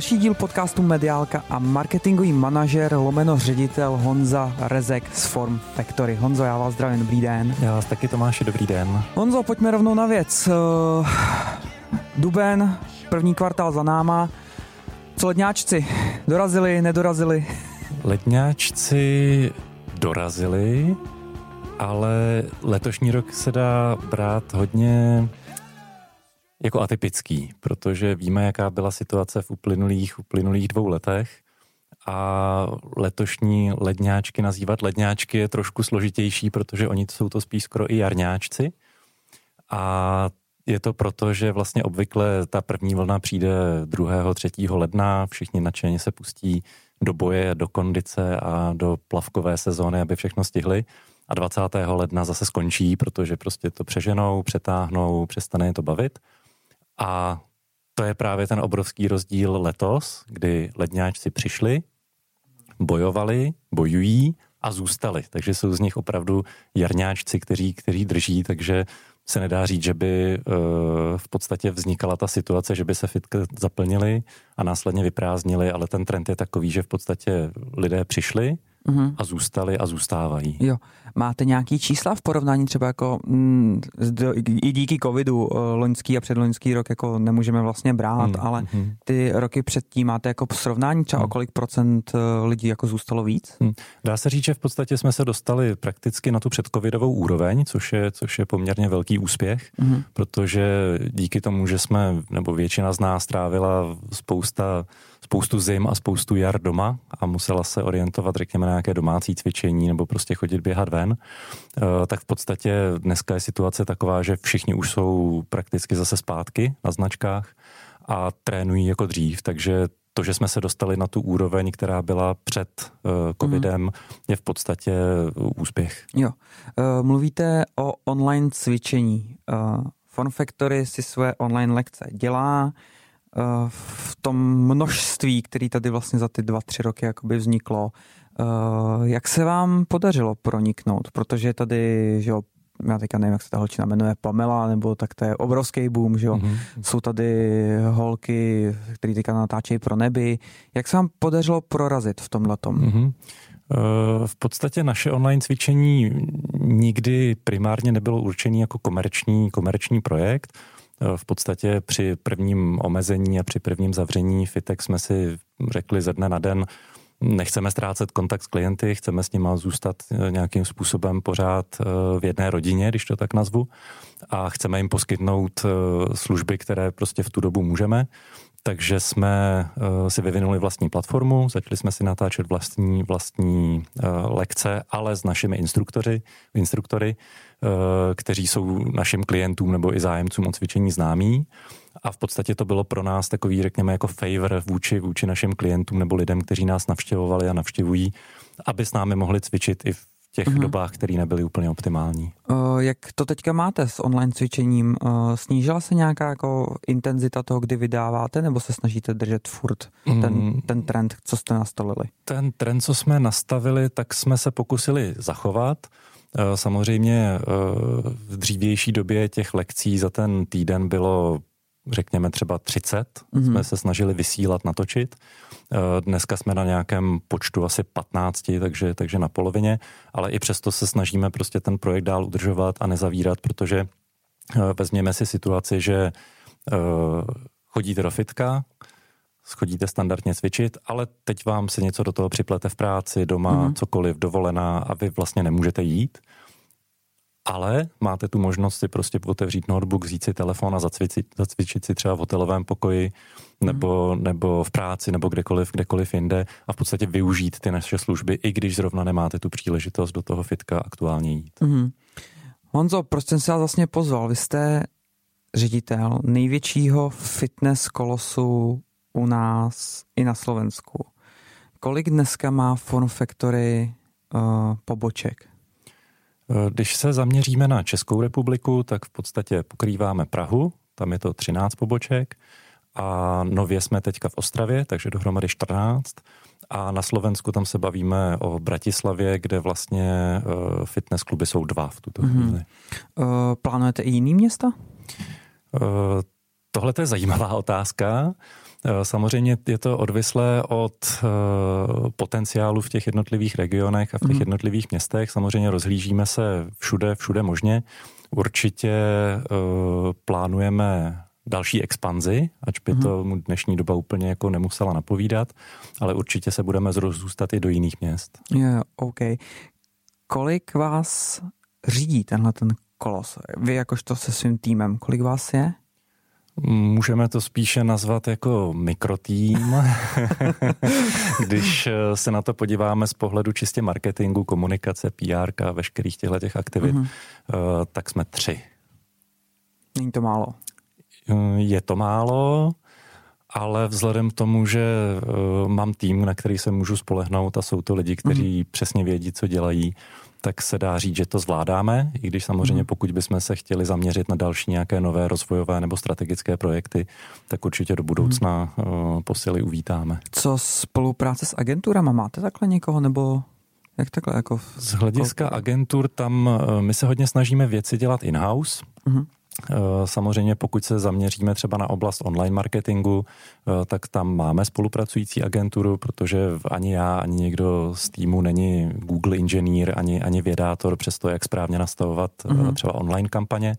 Další díl podcastu Mediálka a marketingový manažer lomeno ředitel Honza Rezek z Form Factory. Honzo, já vás zdravím, dobrý den. Já vás taky Tomáši, dobrý den. Honzo, pojďme rovnou na věc. Uh, Duben, první kvartál za náma. Co ledňáčci? Dorazili, nedorazili? Ledňáčci dorazili, ale letošní rok se dá brát hodně jako atypický, protože víme, jaká byla situace v uplynulých, uplynulých dvou letech a letošní ledňáčky nazývat ledňáčky je trošku složitější, protože oni jsou to spíš skoro i jarňáčci a je to proto, že vlastně obvykle ta první vlna přijde 2. 3. ledna, všichni nadšeně se pustí do boje, do kondice a do plavkové sezóny, aby všechno stihli. A 20. ledna zase skončí, protože prostě to přeženou, přetáhnou, přestane je to bavit. A to je právě ten obrovský rozdíl letos, kdy ledňáčci přišli, bojovali, bojují a zůstali. Takže jsou z nich opravdu jarňáčci, kteří, kteří drží, takže se nedá říct, že by uh, v podstatě vznikala ta situace, že by se fitky zaplnili a následně vyprázdnili, ale ten trend je takový, že v podstatě lidé přišli, mm-hmm. a zůstali a zůstávají. Jo. Máte nějaký čísla v porovnání třeba jako mm, i díky covidu eh, loňský a předloňský rok jako nemůžeme vlastně brát, mm, ale mm. ty roky předtím máte jako srovnání třeba mm. o kolik procent eh, lidí jako zůstalo víc? Mm. Dá se říct, že v podstatě jsme se dostali prakticky na tu předcovidovou úroveň, což je, což je poměrně velký úspěch, mm. protože díky tomu, že jsme, nebo většina z nás trávila spousta spoustu zim a spoustu jar doma a musela se orientovat, řekněme, na nějaké domácí cvičení nebo prostě chodit běhat ven, eh, tak v podstatě dneska je situace taková, že všichni už jsou prakticky zase zpátky na značkách a trénují jako dřív, takže to, že jsme se dostali na tu úroveň, která byla před uh, covidem, mm. je v podstatě úspěch. Jo. Uh, mluvíte o online cvičení. Uh, Fun Factory si své online lekce dělá, Eh, v tom množství, který tady vlastně za ty dva, tři roky jakoby vzniklo, eh, jak se vám podařilo proniknout? Protože tady, že jo, já teďka nevím, jak se ta holčina jmenuje, Pamela, nebo tak to je obrovský boom, že jo. Mm-hmm. Jsou tady holky, které teďka natáčejí pro neby. Jak se vám podařilo prorazit v tomhle tom? Mm-hmm. V podstatě naše online cvičení nikdy primárně nebylo určené jako komerční, komerční projekt. Eh, v podstatě při prvním omezení a při prvním zavření Fitek jsme si řekli ze dne na den, nechceme ztrácet kontakt s klienty, chceme s nimi zůstat eh, nějakým způsobem pořád eh, v jedné rodině, když to tak nazvu, a chceme jim poskytnout služby, které prostě v tu dobu můžeme. Takže jsme si vyvinuli vlastní platformu, začali jsme si natáčet vlastní, vlastní lekce, ale s našimi instruktory, instruktory Eh, kteří jsou našim klientům nebo i zájemcům o cvičení známí. A v podstatě to bylo pro nás takový, řekněme, jako favor vůči, vůči našim klientům nebo lidem, kteří nás navštěvovali a navštěvují, aby s námi mohli cvičit i v těch mm-hmm. dobách, které nebyly úplně optimální. Uh, jak to teďka máte s online cvičením? Uh, snížila se nějaká jako intenzita toho, kdy vydáváte, nebo se snažíte držet furt ten, mm. ten trend, co jste nastolili? Ten trend, co jsme nastavili, tak jsme se pokusili zachovat. Eh, samozřejmě v dřívější době těch lekcí za ten týden bylo řekněme třeba 30, mm-hmm. jsme se snažili vysílat, natočit. Eh, dneska jsme na nějakém počtu asi 15, takže, takže na polovině, ale i přesto se snažíme prostě ten projekt dál udržovat a nezavírat, protože vezměme si situaci, že chodíte do fitka, schodíte standardně cvičit, ale teď vám se něco do toho připlete v práci, doma, mm-hmm. cokoliv, dovolená a vy vlastně nemůžete jít. Ale máte tu možnost si prostě otevřít notebook, vzít si telefon a zacvičit, zacvičit si třeba v hotelovém pokoji nebo, mm. nebo v práci nebo kdekoliv, kdekoliv jinde a v podstatě využít ty naše služby, i když zrovna nemáte tu příležitost do toho fitka aktuálně jít. Mm. Honzo, proč jsem se vás vlastně pozval? Vy jste ředitel největšího fitness kolosu u nás i na Slovensku. Kolik dneska má Form Factory uh, poboček? Eh, když se zaměříme na Českou republiku, tak v podstatě pokrýváme Prahu, tam je to 13 poboček a nově jsme teďka v Ostravě, takže dohromady 14. A na Slovensku tam se bavíme o Bratislavě, kde vlastně uh, fitness kluby jsou dva v tuto mhm. chvíli. Mm-hmm. Uh, plánujete i jiný města? Uh, Tohle je zajímavá otázka. Samozřejmě je to odvislé od potenciálu v těch jednotlivých regionech a v těch mm. jednotlivých městech. Samozřejmě rozhlížíme se všude, všude možně. Určitě plánujeme další expanzi, ač by mm-hmm. to dnešní doba úplně jako nemusela napovídat, ale určitě se budeme zrozůstat i do jiných měst. Yeah, OK. Kolik vás řídí tenhle ten kolos? Vy jakožto se svým týmem, kolik vás je? Můžeme to spíše nazvat jako mikrotým. Když se na to podíváme z pohledu čistě marketingu, komunikace, PR a veškerých těchto těch aktivit, mm-hmm. tak jsme tři. Není to málo. Je to málo, ale vzhledem k tomu, že uh, mám tým, na který se můžu spolehnout a jsou to lidi, kteří mm. přesně vědí, co dělají, tak se dá říct, že to zvládáme, i když samozřejmě mm. pokud bychom se chtěli zaměřit na další nějaké nové rozvojové nebo strategické projekty, tak určitě do budoucna mm. uh, posily uvítáme. Co spolupráce s agenturama? Máte takhle někoho nebo jak takhle? Jako Z hlediska agentur tam uh, my se hodně snažíme věci dělat in-house. Mm. Eh, samozřejmě pokud se zaměříme třeba na oblast online marketingu, eh, tak tam máme spolupracující agenturu, protože ani já, ani někdo z týmu není Google inženýr, ani, ani vědátor přes to, jak správně nastavovat mm-hmm. třeba online kampaně.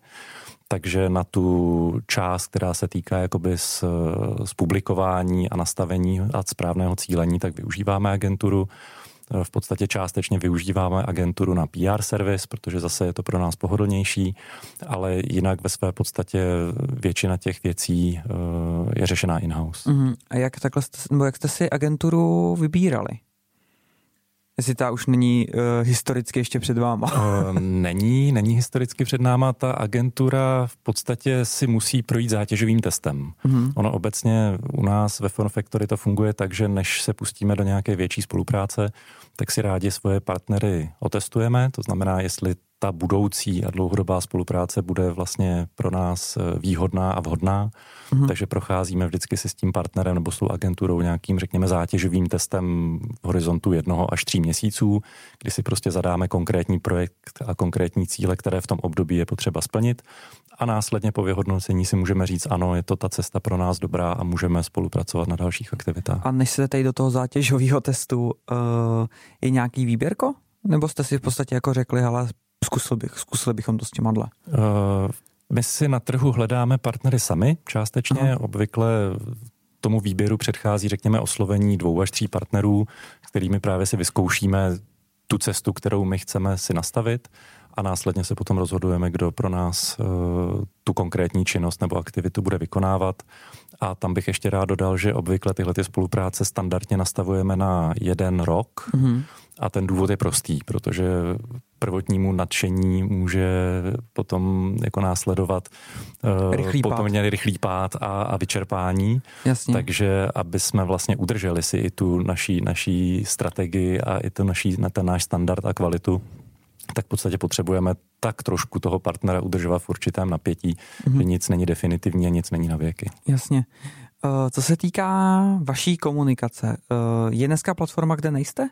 Takže na tu část, která se týká jakoby z, z publikování a nastavení a správného cílení, tak využíváme agenturu v podstatě částečně využíváme agenturu na PR servis, protože zase je to pro nás pohodlnější, ale jinak ve své podstatě většina těch věcí eh, je řešená in-house. Uh-huh. A jak, takhle jste, nebo jak jste si agenturu vybírali? Jestli ta už není uh, historicky ještě před váma. uh, není, není historicky před náma. Ta agentura v podstatě si musí projít zátěžovým testem. Uh-huh. Ono obecně u nás ve Form Factory to funguje tak, že než se pustíme do nějaké větší spolupráce, tak si rádi svoje partnery otestujeme, to znamená, jestli ta budoucí a dlouhodobá spolupráce bude vlastně pro nás eh, výhodná a vhodná. Mm-hmm. Takže procházíme vždycky si s tím partnerem nebo s tou agenturou nějakým, řekněme, zátěžovým testem v horizontu jednoho až tří měsíců, kdy si prostě zadáme konkrétní projekt a konkrétní cíle, které v tom období je potřeba splnit. A následně po vyhodnocení si můžeme říct, ano, je to ta cesta pro nás dobrá a můžeme spolupracovat na dalších aktivitách. A než se tady do toho zátěžového testu, uh, je nějaký výběrko? Nebo jste si v podstatě jako řekli, ale zkusil bych, zkusili bychom to s těma dle? Uh, my si na trhu hledáme partnery sami, částečně, Aha. obvykle tomu výběru předchází, řekněme, oslovení dvou až tří partnerů, kterými právě si vyzkoušíme tu cestu, kterou my chceme si nastavit a následně se potom rozhodujeme, kdo pro nás uh, tu konkrétní činnost nebo aktivitu bude vykonávat. A tam bych ještě rád dodal, že obvykle tyhle ty spolupráce standardně nastavujeme na jeden rok. Mm-hmm. A ten důvod je prostý, protože prvotnímu nadšení může potom jako následovat uh, rychlý poměrně rychlý pád a, a vyčerpání. Jasně. Takže aby jsme vlastně udrželi si i tu naší, naší strategii a i to naší, na ten náš standard a kvalitu, tak v podstatě potřebujeme tak trošku toho partnera udržovat v určitém napětí, mm-hmm. že nic není definitivní a nic není na věky. Jasně. Uh, co se týká vaší komunikace, uh, je dneska platforma, kde nejste?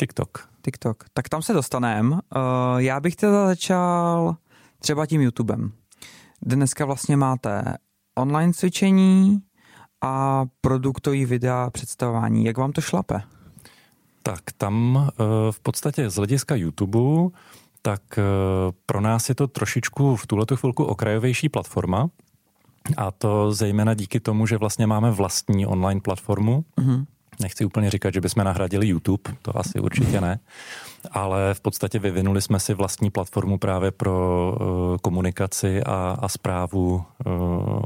TikTok. TikTok. Tak tam se dostaneme. Uh, já bych teda začal třeba tím YouTubem. Dneska vlastně máte online cvičení a produktový videa představování. Jak vám to šlape? Tak tam uh, v podstatě z hlediska YouTube, tak uh, pro nás je to trošičku v tuhle chvilku okrajovější platforma. A to zejména díky tomu, že vlastně máme vlastní online platformu, uh-huh Nechci úplně říkat, že bychom nahradili YouTube, to asi určitě ne, ale v podstatě vyvinuli jsme si vlastní platformu právě pro uh, komunikaci a, a zprávu uh,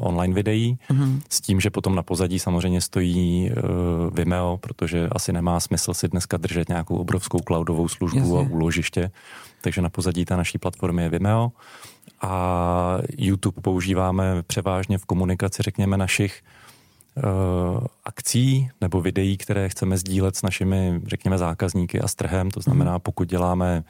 online videí, mm-hmm. s tím, že potom na pozadí samozřejmě stojí uh, Vimeo, protože asi nemá smysl si dneska držet nějakou obrovskou cloudovou službu Jasně. a úložiště, takže na pozadí té naší platformy je Vimeo a YouTube používáme převážně v komunikaci, řekněme, našich Eh, akcí nebo videí, které chceme sdílet s našimi, řekněme, zákazníky a s trhem. To znamená, mhm. pokud děláme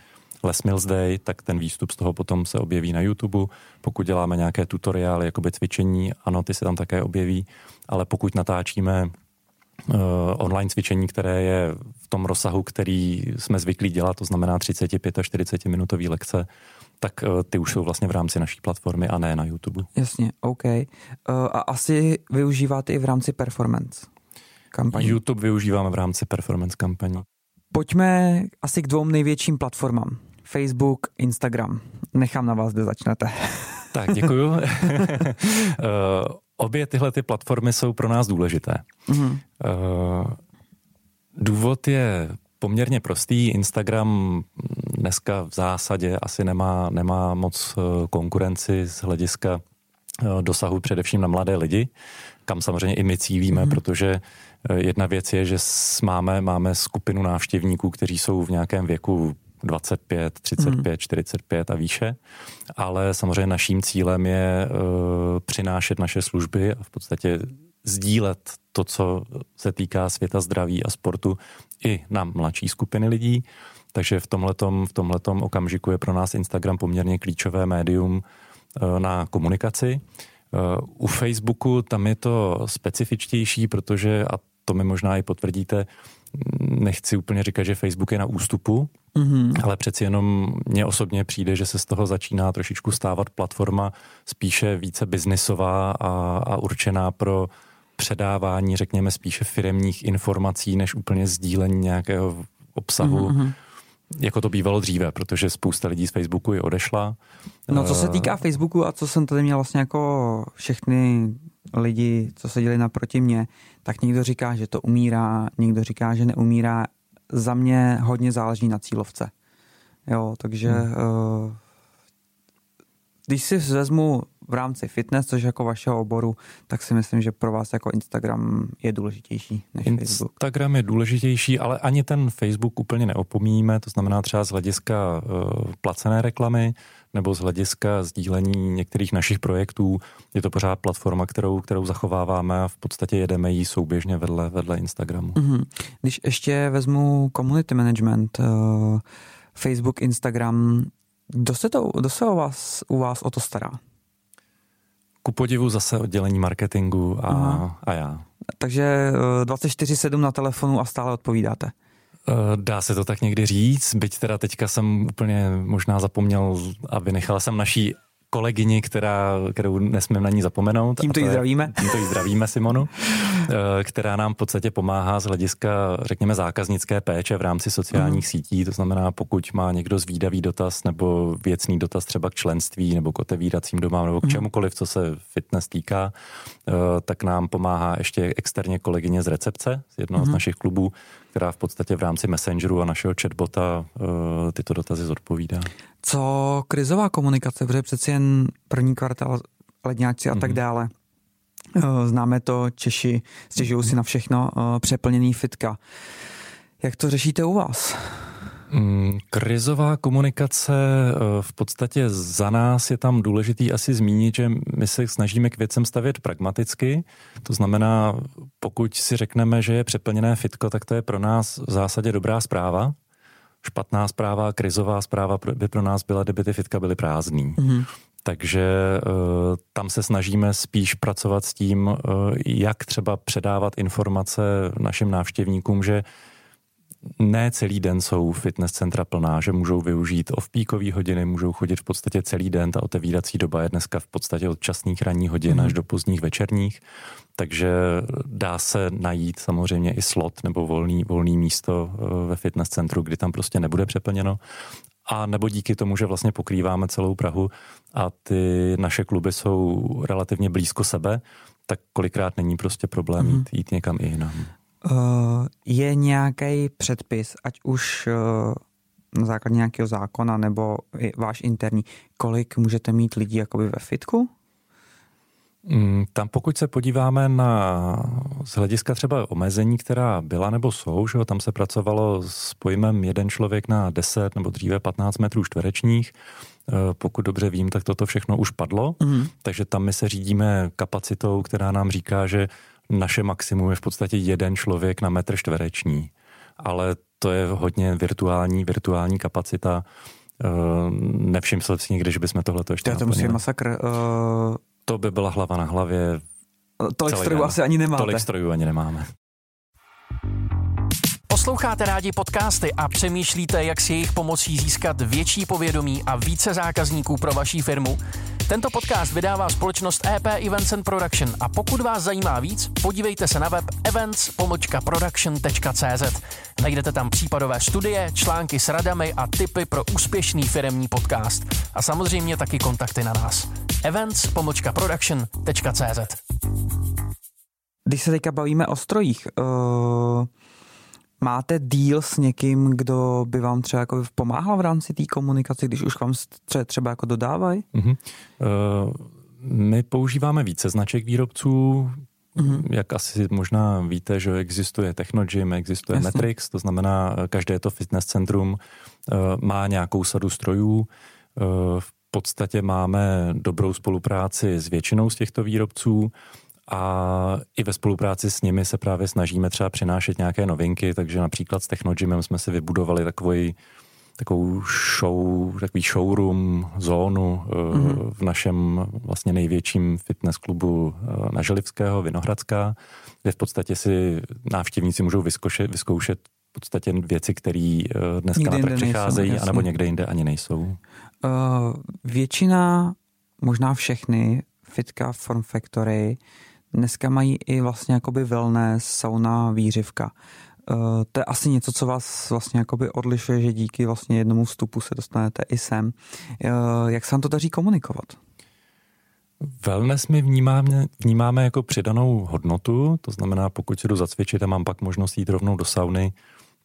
Les Mills Day, tak ten výstup z toho potom se objeví na YouTube. Pokud děláme nějaké tutoriály, jakoby cvičení, ano, ty se tam také objeví. Ale pokud natáčíme online cvičení, které je v tom rozsahu, který jsme zvyklí dělat, to znamená 35 a 40 minutový lekce, tak ty už jsou vlastně v rámci naší platformy a ne na YouTube. Jasně, OK. A asi využíváte i v rámci performance kampaní? YouTube využíváme v rámci performance kampaní. Pojďme asi k dvou největším platformám. Facebook, Instagram. Nechám na vás, kde začnete. Tak, děkuju. Obě tyhle ty platformy jsou pro nás důležité. Mm-hmm. Důvod je poměrně prostý. Instagram dneska v zásadě asi nemá, nemá moc eh, konkurenci z hlediska eh, dosahu především na mladé lidi, kam samozřejmě i my cílíme, mm-hmm. protože jedna věc je, že máme, máme skupinu návštěvníků, kteří jsou v nějakém věku 25, 35, mm. 45 a výše, ale samozřejmě naším cílem je uh, přinášet naše služby a v podstatě sdílet to, co se týká světa zdraví a sportu i na mladší skupiny lidí. Takže v tomhletom, v tomhletom okamžiku je pro nás Instagram poměrně klíčové médium uh, na komunikaci. Uh, u Facebooku tam je to specifičtější, protože, a to mi možná i potvrdíte, nechci úplně říkat, že Facebook je na ústupu, mm-hmm. ale přeci jenom mně osobně přijde, že se z toho začíná trošičku stávat platforma spíše více biznisová a, a určená pro předávání, řekněme, spíše firemních informací, než úplně sdílení nějakého obsahu. Mm-hmm jako to bývalo dříve, protože spousta lidí z Facebooku i odešla. No co se eh, týká Facebooku a co jsem tady měl vlastně jako všechny lidi, co se děli naproti mě, tak někdo říká, že to umírá, někdo říká, že neumírá. Za mě hodně záleží na cílovce. Jo, takže hmm. uh, když si vezmu v rámci fitness, což jako vašeho oboru, tak si myslím, že pro vás jako Instagram je důležitější než Instagram Facebook. Instagram je důležitější, ale ani ten Facebook úplně neopomíníme, to znamená třeba z hlediska uh, placené reklamy nebo z hlediska sdílení některých našich projektů. Je to pořád platforma, kterou, kterou zachováváme a v podstatě jedeme ji souběžně vedle, vedle Instagramu. Mm-hmm. Když ještě vezmu community management, uh, Facebook, Instagram, kdo se, to, kdo se o vás, u vás o to stará? Ku podivu zase oddělení marketingu a, a já. Takže 24-7 eh, na telefonu a stále odpovídáte. Eh, dá se to tak někdy říct, byť teda teďka jsem úplně možná zapomněl a vynechal jsem naší kolegyni, která, kterou nesmím na ní zapomenout. Tímto ji zdravíme. Tímto ji zdravíme, Simonu, eh, která nám v podstatě pomáhá z hlediska, řekněme, zákaznické péče v rámci sociálních uh-huh. sítí. To znamená, pokud má někdo zvídavý dotaz nebo věcný dotaz třeba k členství nebo k otevíracím domám nebo k uh-huh. čemukoliv, co se fitness týká, eh, tak nám pomáhá ještě externě kolegyně z recepce, z jednoho uh-huh. z našich klubů, která v podstatě v rámci Messengeru a našeho chatbota uh, tyto dotazy zodpovídá. Co krizová komunikace, protože přeci jen první kvartál ledňáci a tak mhm. dále. Uh, známe to, Češi stěžují si na všechno, uh, přeplněný fitka. Jak to řešíte u vás? Mm, krizová komunikace eh, v podstatě za nás je tam důležitý asi zmínit, že my se snažíme k věcem stavět pragmaticky. To znamená, pokud si řekneme, že je přeplněné fitko, tak to je pro nás v zásadě dobrá zpráva. Špatná zpráva, krizová zpráva by pro nás byla, kdyby ty fitka byly prázdný. Mm-hmm. Takže uh, tam se snažíme spíš pracovat s tím, uh, jak třeba předávat informace našim návštěvníkům, že ne celý den jsou fitness centra plná, že můžou využít off-peakové hodiny, můžou chodit v podstatě celý den. Ta otevírací doba je dneska v podstatě od časných ranních hodin mm. až do pozdních večerních, takže dá se najít samozřejmě i slot nebo volný, volný místo eh, ve fitness centru, kdy tam prostě nebude přeplněno. A nebo díky tomu, že vlastně pokrýváme celou Prahu a ty naše kluby jsou relativně blízko sebe, tak kolikrát není prostě problém mm. jít, jít někam i jinam. Uh, je nějaký předpis, ať už uh, na základě nějakého zákona nebo váš interní, kolik můžete mít lidí jakoby ve fitku? Mm, tam pokud se podíváme na z hlediska třeba omezení, která byla nebo jsou, že tam se pracovalo s pojmem jeden člověk na 10 nebo dříve 15 metrů čtverečních, eh, pokud dobře vím, tak toto všechno už padlo, mm-hmm. takže tam my se řídíme kapacitou, která nám říká, že naše maximum je v podstatě jeden člověk na metr čtvereční, ale to je hodně virtuální, virtuální kapacita. Uh, nevšiml jsem si někdy, že bychom tohle ještě To musí masakr. Uh... To by byla hlava na hlavě. Tolik strojů den. asi ani nemáte. Tolik strojů ani nemáme. Posloucháte rádi podcasty a přemýšlíte, jak si jejich pomocí získat větší povědomí a více zákazníků pro vaší firmu? Tento podcast vydává společnost EP Events and Production a pokud vás zajímá víc, podívejte se na web events-production.cz. Najdete tam případové studie, články s radami a tipy pro úspěšný firemní podcast. A samozřejmě taky kontakty na nás. events-production.cz Když se teďka bavíme o strojích, uh, máte deal s někým, kdo by vám třeba jako pomáhal v rámci té komunikace, když už vám třeba, jako dodávají? Uh-huh. Uh, my používáme více značek výrobců, Mm-hmm. Jak asi možná víte, že existuje Technogym, existuje Jasně. Matrix, to znamená, každé to fitness centrum uh, má nějakou sadu strojů. V podstatě máme dobrou spolupráci s většinou z těchto výrobců a i ve spolupráci s nimi se právě snažíme třeba přinášet nějaké novinky, takže například s Technogymem jsme si vybudovali takový takovou show, takový showroom, zónu mm-hmm. v našem vlastně největším fitness klubu eh, na Želivského, Vinohradská, kde v podstatě si návštěvníci můžou vyzkoušet, vyzkoušet v podstatě věci, které eh, dneska někde na trh přicházejí, nejsou, anebo někde jinde ani nejsou. Uh, většina, možná všechny fitka Form Factory dneska mají i vlastně jakoby wellness, sauna, výřivka. Uh, to je asi něco, co vás vlastně jakoby odlišuje, že díky vlastně jednomu vstupu se dostanete i sem. Uh, jak se vám to daří komunikovat? Wellness my vnímáme, vnímáme jako přidanou hodnotu, to znamená, pokud se jdu zacvičit a mám pak možnost jít rovnou do sauny,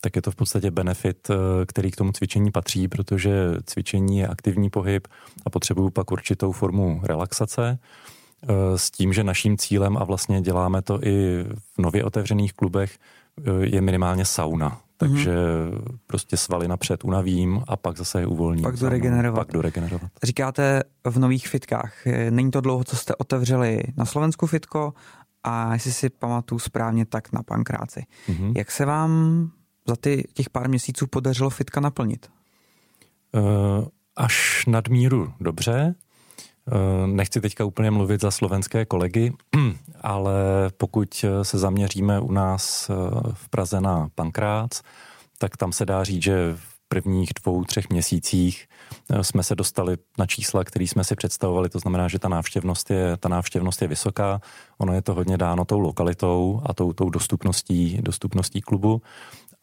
tak je to v podstatě benefit, eh, který k tomu cvičení patří, protože cvičení je aktivní pohyb a potřebuju pak určitou formu relaxace. Eh, s tím, že naším cílem, a vlastně děláme to i v nově otevřených klubech, eh, je minimálně sauna. Takže mm-hmm. prostě svaly napřed unavím a pak zase je uvolním. Pak do regenerovat. Pak do regenerovat. Říkáte v nových fitkách. Není to dlouho, co jste otevřeli na Slovensku fitko a jestli si pamatuju správně, tak na Pankráci. Mm-hmm. Jak se vám za ty, těch pár měsíců podařilo fitka naplnit? Uh, až nadmíru dobře. Eh, nechci teďka úplně mluvit za slovenské kolegy, ale pokud se zaměříme u nás eh, v Praze na Pankrác, tak tam se dá říct, že v prvních dvou, třech měsících eh, jsme se dostali na čísla, které jsme si představovali, to znamená, že ta návštěvnost je, ta návštěvnost je vysoká, ono je to hodně dáno tou lokalitou a tou, tou dostupností, dostupností klubu.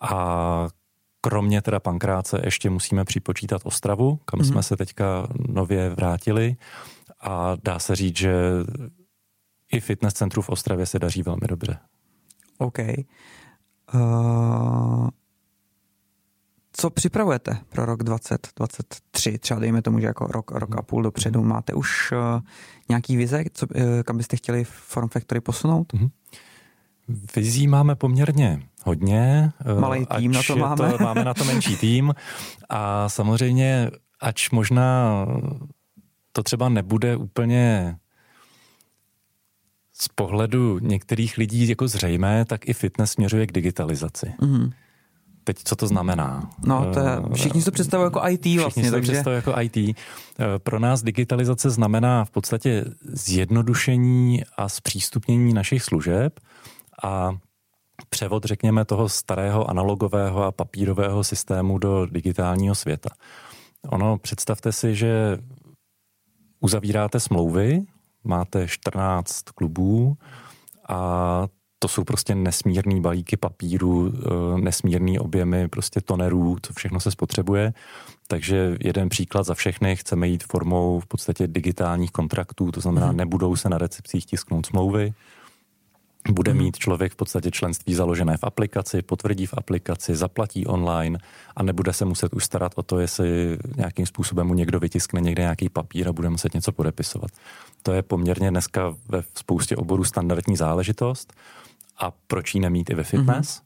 A kromě teda Pankráce ještě musíme připočítat Ostravu, kam mm-hmm. jsme se teďka nově vrátili a dá se říct, že i fitness centru v Ostravě se daří velmi dobře. OK. Uh, co připravujete pro rok 2023? Třeba dejme tomu, že jako rok, rok a půl dopředu. Máte už uh, nějaký vize, co, uh, kam byste chtěli Form Factory posunout? Uh-huh. Vizí máme poměrně hodně. Malý tým na to máme. To, máme na to menší tým. A samozřejmě, ač možná to třeba nebude úplně z pohledu některých lidí jako zřejmé, tak i fitness směřuje k digitalizaci. Mm-hmm. Teď co to znamená? No, to je, všichni to představují jako IT vlastně. Všichni takže... to představují jako IT. Eh, pro nás digitalizace znamená v podstatě zjednodušení a zpřístupnění našich služeb a převod, řekněme, toho starého analogového a papírového systému do digitálního světa. Ono, představte si, že uzavíráte smlouvy, máte 14 klubů a to jsou prostě nesmírný balíky papíru, eh, nesmírný objemy prostě tonerů, to všechno se spotřebuje. Takže jeden příklad za všechny, chceme jít formou v podstatě digitálních kontraktů, to znamená, mhm. nebudou se na recepcích tisknout smlouvy, bude mít člověk v podstatě členství založené v aplikaci, potvrdí v aplikaci, zaplatí online a nebude se muset už starat o to, jestli nějakým způsobem mu někdo vytiskne někde nějaký papír a bude muset něco podepisovat. To je poměrně dneska ve spoustě oborů standardní záležitost a proč ji nemít i ve fitness. Mm-hmm.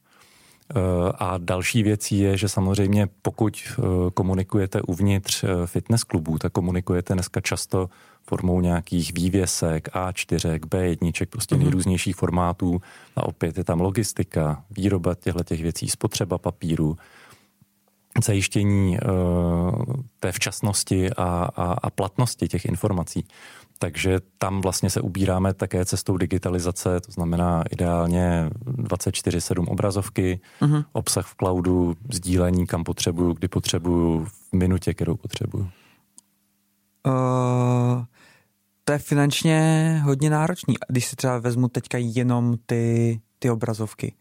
A další věcí je, že samozřejmě pokud eh, komunikujete uvnitř eh, fitness klubů, tak komunikujete dneska často formou nějakých vývěsek, A4, B1, prostě mm-hmm. nejrůznějších formátů a opět je tam logistika, výroba těchto těch věcí, spotřeba papíru, zajištění uh, té včasnosti a, a, a platnosti těch informací. Takže tam vlastně se ubíráme také cestou digitalizace, to znamená ideálně 24-7 obrazovky, uh-huh. obsah v cloudu, sdílení, kam potřebuju, kdy potřebuju, v minutě, kterou potřebuju. Uh, to je finančně hodně náročný, když si třeba vezmu teďka jenom ty, ty obrazovky.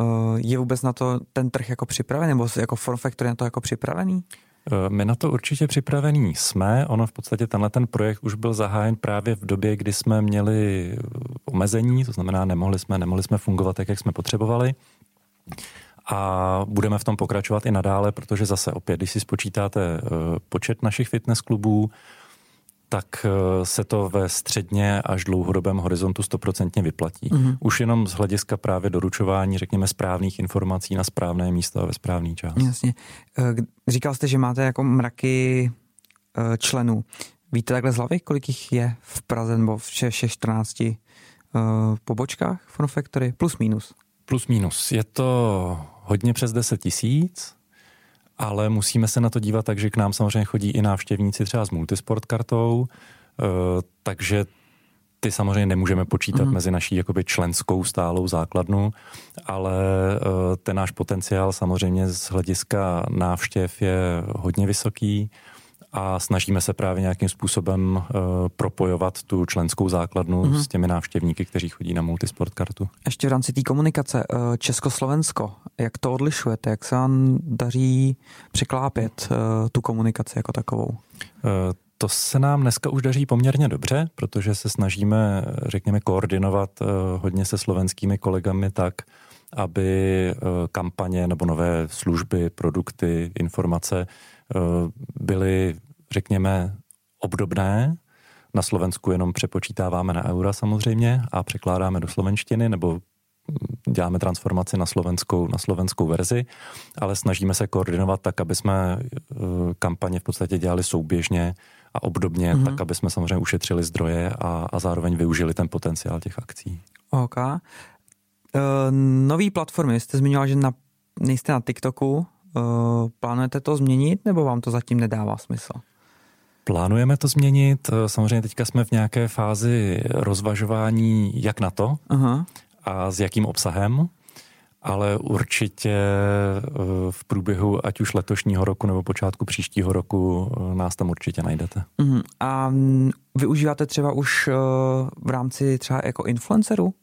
Uh, je vůbec na to ten trh jako připravený, nebo jako Form Factory na to jako připravený? My na to určitě připravení jsme. Ono v podstatě tenhle ten projekt už byl zahájen právě v době, kdy jsme měli eh, omezení, to znamená nemohli jsme, nemohli jsme fungovat tak, jak jsme potřebovali. A budeme v tom pokračovat i nadále, protože zase opět, když si spočítáte počet našich fitness klubů, tak eh, se to ve středně až dlouhodobém horizontu stoprocentně vyplatí. Mm-hmm. Už jenom z hlediska právě doručování, řekněme, správných informací na správné místo a ve správný čas. Jasně. Eh, říkal jste, že máte jako mraky eh, členů. Víte takhle z hlavy, kolik jich je v Praze nebo v všech 14 pobočkách Form Factory? Plus minus. Plus minus. Je to hodně přes 10 tisíc ale musíme se na to dívat tak, že k nám samozřejmě chodí i návštěvníci třeba s multisport kartou, eh, takže ty samozřejmě nemůžeme počítat mm. mezi naší jakoby členskou stálou základnu, ale eh, ten náš potenciál samozřejmě z hlediska návštěv je hodně vysoký a snažíme se právě nějakým způsobem uh, propojovat tu členskou základnu mm-hmm. s těmi návštěvníky, kteří chodí na multisport kartu. Ještě v rámci té komunikace, uh, Československo, jak to odlišujete, jak se vám daří překlápět uh, tu komunikaci jako takovou? Uh, to se nám dneska už daří poměrně dobře, protože se snažíme, řekněme, koordinovat hodně se slovenskými kolegami tak, aby kampaně nebo nové služby, produkty, informace byly, řekněme, obdobné. Na Slovensku jenom přepočítáváme na eura samozřejmě a překládáme do slovenštiny nebo děláme transformaci na slovenskou, na slovenskou verzi, ale snažíme se koordinovat tak, aby jsme eh, kampaně v podstatě dělali souběžně a obdobně, mm-hmm. tak, aby jsme samozřejmě ušetřili zdroje a, a zároveň využili ten potenciál těch akcí. OK. Uh, nový platformy, jste zmiňoval, že na, nejste na TikToku, Eh, plánujete to změnit, nebo vám to zatím nedává smysl? Plánujeme to změnit. Eh, samozřejmě teďka jsme v nějaké fázi rozvažování, jak na to Aha. a s jakým obsahem, ale určitě eh, v průběhu ať už letošního roku nebo počátku příštího roku nás tam určitě najdete. Uh-huh. A využíváte třeba už v rámci třeba jako influencerů?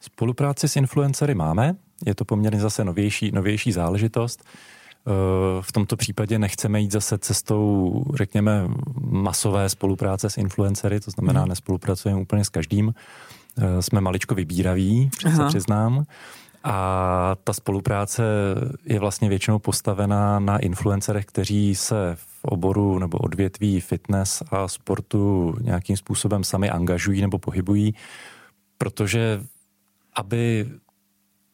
Spolupráci s influencery máme, je to poměrně zase novější, novější záležitost. Eh, v tomto případě nechceme jít zase cestou, řekněme, masové spolupráce s influencery, to znamená, hmm. nespolupracujeme úplně s každým. Eh, jsme maličko vybíraví, se přiznám. A ta spolupráce je vlastně většinou postavená na influencerech, kteří se v oboru nebo odvětví fitness a sportu nějakým způsobem sami angažují nebo pohybují, protože aby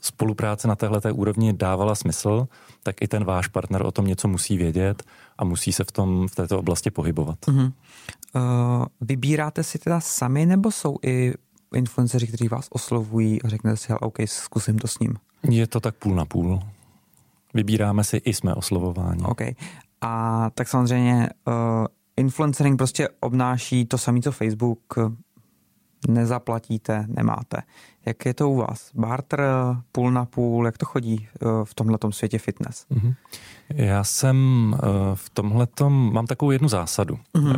spolupráce na téhle úrovni dávala smysl, tak i ten váš partner o tom něco musí vědět a musí se v tom v této oblasti pohybovat. Uh-huh. Uh, vybíráte si teda sami, nebo jsou i influenceři, kteří vás oslovují a řeknete si, OK, zkusím to s ním? Je to tak půl na půl. Vybíráme si i jsme oslovováni. OK. A tak samozřejmě uh, influencering prostě obnáší to samé, co Facebook, nezaplatíte, nemáte. Jak je to u vás? Barter, půl na půl, jak to chodí eh, v tomhle světě fitness? Mm-hmm. Já jsem eh, v tomhle mám takovou jednu zásadu. Mm-hmm.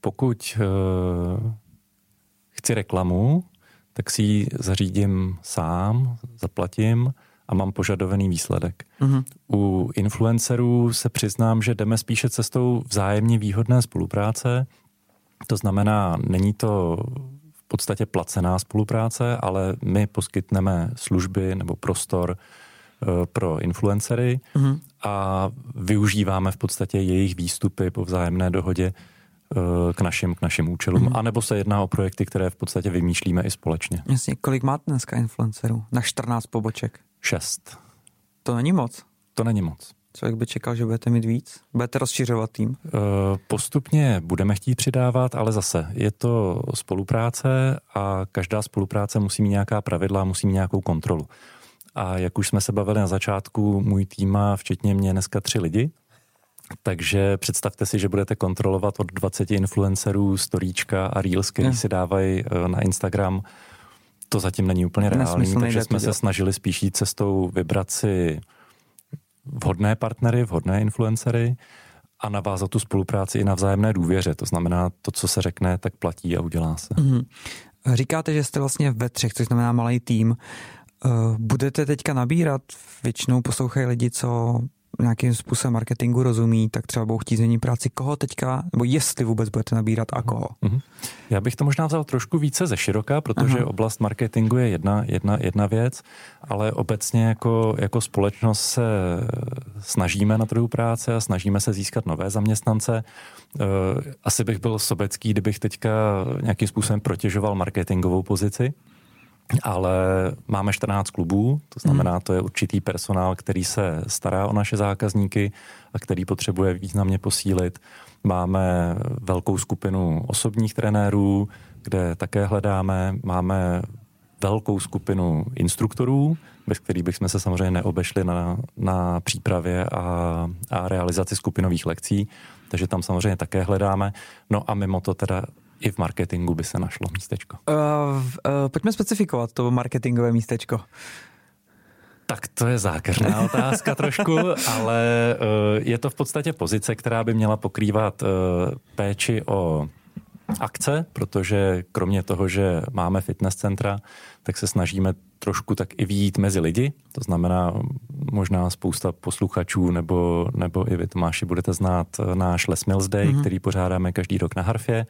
Pokud chci reklamu, tak si ji zařídím sám, zaplatím a mám požadovaný výsledek. Mm-hmm. U influencerů se přiznám, že jdeme spíše cestou vzájemně výhodné spolupráce. To znamená, není to podstatě placená spolupráce, ale my poskytneme služby nebo prostor eh, pro influencery mm-hmm. a využíváme v podstatě jejich výstupy po vzájemné dohodě eh, k našim, k našim účelům. Mm-hmm. A nebo se jedná o projekty, které v podstatě vymýšlíme i společně. Jasně. Kolik máte dneska influencerů? Na 14 poboček? Šest. To není moc. To není moc. Člověk by čekal, že budete mít víc? Budete rozšiřovat tým? Eh, postupně budeme chtít přidávat, ale zase je to spolupráce a každá spolupráce musí mít nějaká pravidla, musí mít nějakou kontrolu. A jak už jsme se bavili na začátku, můj tým má včetně mě dneska tři lidi Takže představte si, že budete kontrolovat od 20 influencerů storíčka a reels, který si dávají eh, na Instagram. To zatím není úplně reálný, takže jsme se snažili spíš jít cestou vybrat si vhodné partnery, vhodné influencery a navázat tu spolupráci i na vzájemné důvěře. To znamená, to, co se řekne, tak platí a udělá se. Mm-hmm. Říkáte, že jste vlastně ve třech, což znamená malý tým. Eh, budete teďka nabírat, většinou poslouchají lidi, co nějakým způsobem marketingu rozumí, tak třeba budou chtít změnit práci. Koho teďka, nebo jestli vůbec budete nabírat a koho? Mm-hmm. Já bych to možná vzal trošku více ze široka, protože Aha. oblast marketingu je jedna, jedna, jedna věc, ale obecně jako, jako společnost se snažíme na trhu práce a snažíme se získat nové zaměstnance. Eh, asi bych byl sobecký, kdybych teďka nějakým způsobem protěžoval marketingovou pozici ale máme 14 klubů, to znamená, hmm. to je určitý personál, který se stará o naše zákazníky a který potřebuje významně posílit. Máme velkou skupinu osobních trenérů, kde také hledáme. Máme velkou skupinu instruktorů, bez kterých bychom se samozřejmě neobešli na, na přípravě a, a realizaci skupinových lekcí, takže tam samozřejmě také hledáme. No a mimo to teda i v marketingu by se našlo místečko. Uh, uh, pojďme specifikovat to marketingové místečko. Tak to je zákeřná otázka trošku, ale uh, je to v podstatě pozice, která by měla pokrývat uh, péči o akce, protože kromě toho, že máme fitness centra, tak se snažíme trošku tak i výjít mezi lidi. To znamená, možná spousta posluchačů nebo, nebo i vy, Tomáši, budete znát náš Les Mills Day, mm-hmm. který pořádáme každý rok na Harfě.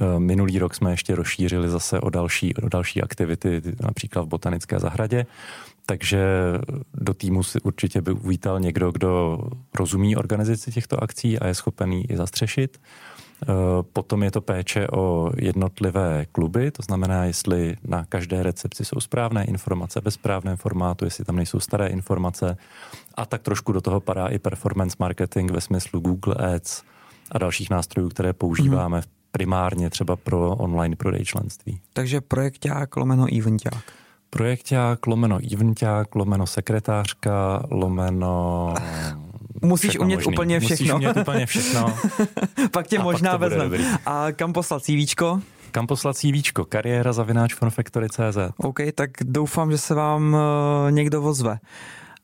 Eh, minulý rok jsme ještě rozšířili zase o další, o další aktivity, například v botanické zahradě. Takže do týmu si určitě by uvítal někdo, kdo rozumí organizaci těchto akcí a je schopený i zastřešit. Eh, potom je to péče o jednotlivé kluby, to znamená, jestli na každé recepci jsou správné informace ve správném formátu, jestli tam nejsou staré informace. A tak trošku do toho padá i performance marketing ve smyslu Google Ads a dalších nástrojů, které používáme mm-hmm primárně třeba pro online prodej členství. Takže projekták lomeno eventák. Projekták, lomeno eventák, lomeno sekretářka, lomeno... Musíš umět možný. úplně všechno. Musíš umět úplně všechno. pak tě a možná vezme. A kam poslat CVčko? Kam poslat CVčko? Kariéra zavináč CZ. OK, tak doufám, že se vám uh, někdo ozve.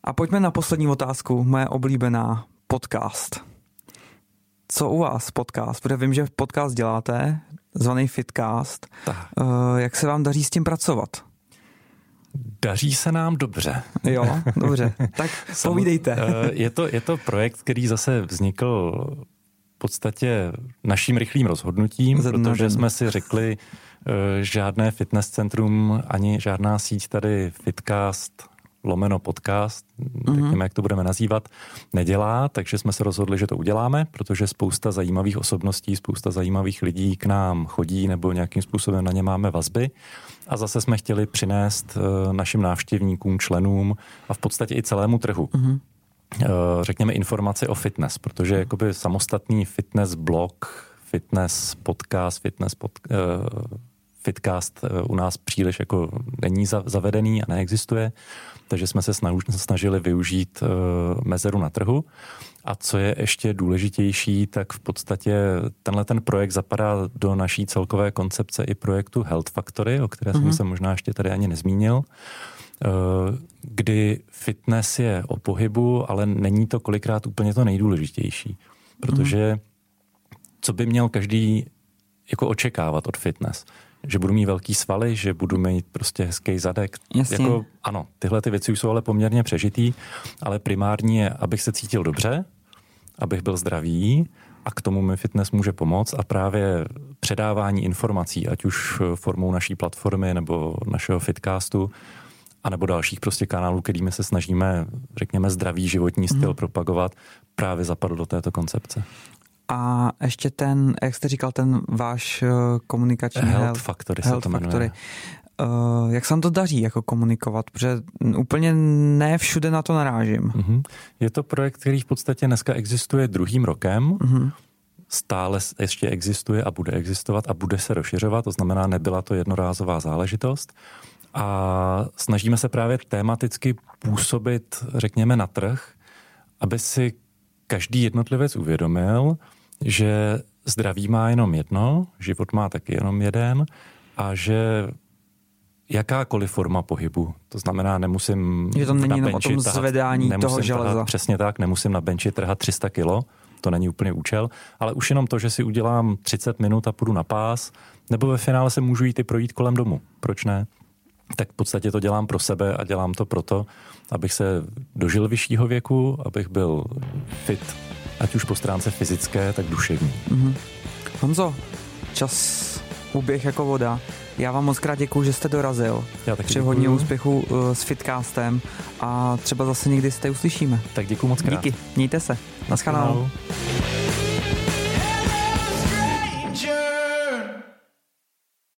A pojďme na poslední otázku, moje oblíbená podcast co u vás podcast? Protože vím, že podcast děláte, zvaný Fitcast. Tak. Uh, jak se vám daří s tím pracovat? Daří se nám dobře. Jo, dobře. Tak povídejte. Eh, je to, je to projekt, který zase vznikl v podstatě naším rychlým rozhodnutím, protože den. jsme si řekli, eh, žádné fitness centrum ani žádná síť tady Fitcast lomeno podcast, mm-hmm. řekněme, jak to budeme nazývat, nedělá, takže jsme se rozhodli, že to uděláme, protože spousta zajímavých osobností, spousta zajímavých lidí k nám chodí nebo nějakým způsobem na ně máme vazby. A zase jsme chtěli přinést uh, našim návštěvníkům, členům a v podstatě i celému trhu. Mm-hmm. řekněme informaci o fitness, protože jakoby samostatný fitness blog, fitness podcast, fitness pod, uh, fitcast u nás příliš jako není zavedený a neexistuje takže jsme se snažili využít eh, mezeru na trhu. A co je ještě důležitější, tak v podstatě tenhle ten projekt zapadá do naší celkové koncepce i projektu Health Factory, o které mm-hmm. jsem mhm. se možná ještě tady ani nezmínil, eh, kdy fitness je o pohybu, ale není to kolikrát úplně to nejdůležitější. Protože co by měl každý jako očekávat od fitness? Že budu mít velký svaly, že budu mít prostě hezký zadek. Jasně. Jako, ano, tyhle ty věci už jsou ale poměrně přežitý, ale primární je, abych se cítil dobře, abych byl zdravý a k tomu mi fitness může pomoct a právě předávání informací, ať už formou naší platformy nebo našeho fitcastu, a nebo dalších prostě kanálů, kterými se snažíme, řekněme, zdravý životní styl mm. propagovat, právě zapadl do této koncepce. A ještě ten, jak jste říkal, ten váš eh, komunikační Health, health Factory health se to Factory. Uh, jak se vám to daří jako komunikovat? Protože úplně ne všude na to narážím. Uh-huh. Je to projekt, který v podstatě dneska existuje druhým rokem. Uh-huh. Stále ještě existuje a bude existovat a bude se rozšiřovat, to znamená, nebyla to jednorázová záležitost. A snažíme se právě tematicky působit, řekněme, na trh, aby si každý jednotlivec uvědomil, že zdraví má jenom jedno, život má taky jenom jeden a že jakákoliv forma pohybu, to znamená, nemusím Že to není na jenom o benči tom tahat- zvedání nemusím toho železa. Tahat, přesně tak, nemusím na benči trhat 300 kilo, to není úplně účel, ale už jenom to, že si udělám 30 minut a půjdu na pás, nebo ve finále se můžu jít i projít kolem domu. Proč ne? Tak v podstatě to dělám pro sebe a dělám to proto, abych se dožil vyššího věku, abych byl fit, ať už po stránce fyzické, tak duševní. Mhm. Honzo, čas uběh jako voda. Já vám moc krát děkuju, že jste dorazil. Já taky Přeji hodně úspěchu uh, s Fitcastem a třeba zase někdy se uslyšíme. Tak děkuji moc krát. Díky, mějte se. Naschledanou. Naschledanou.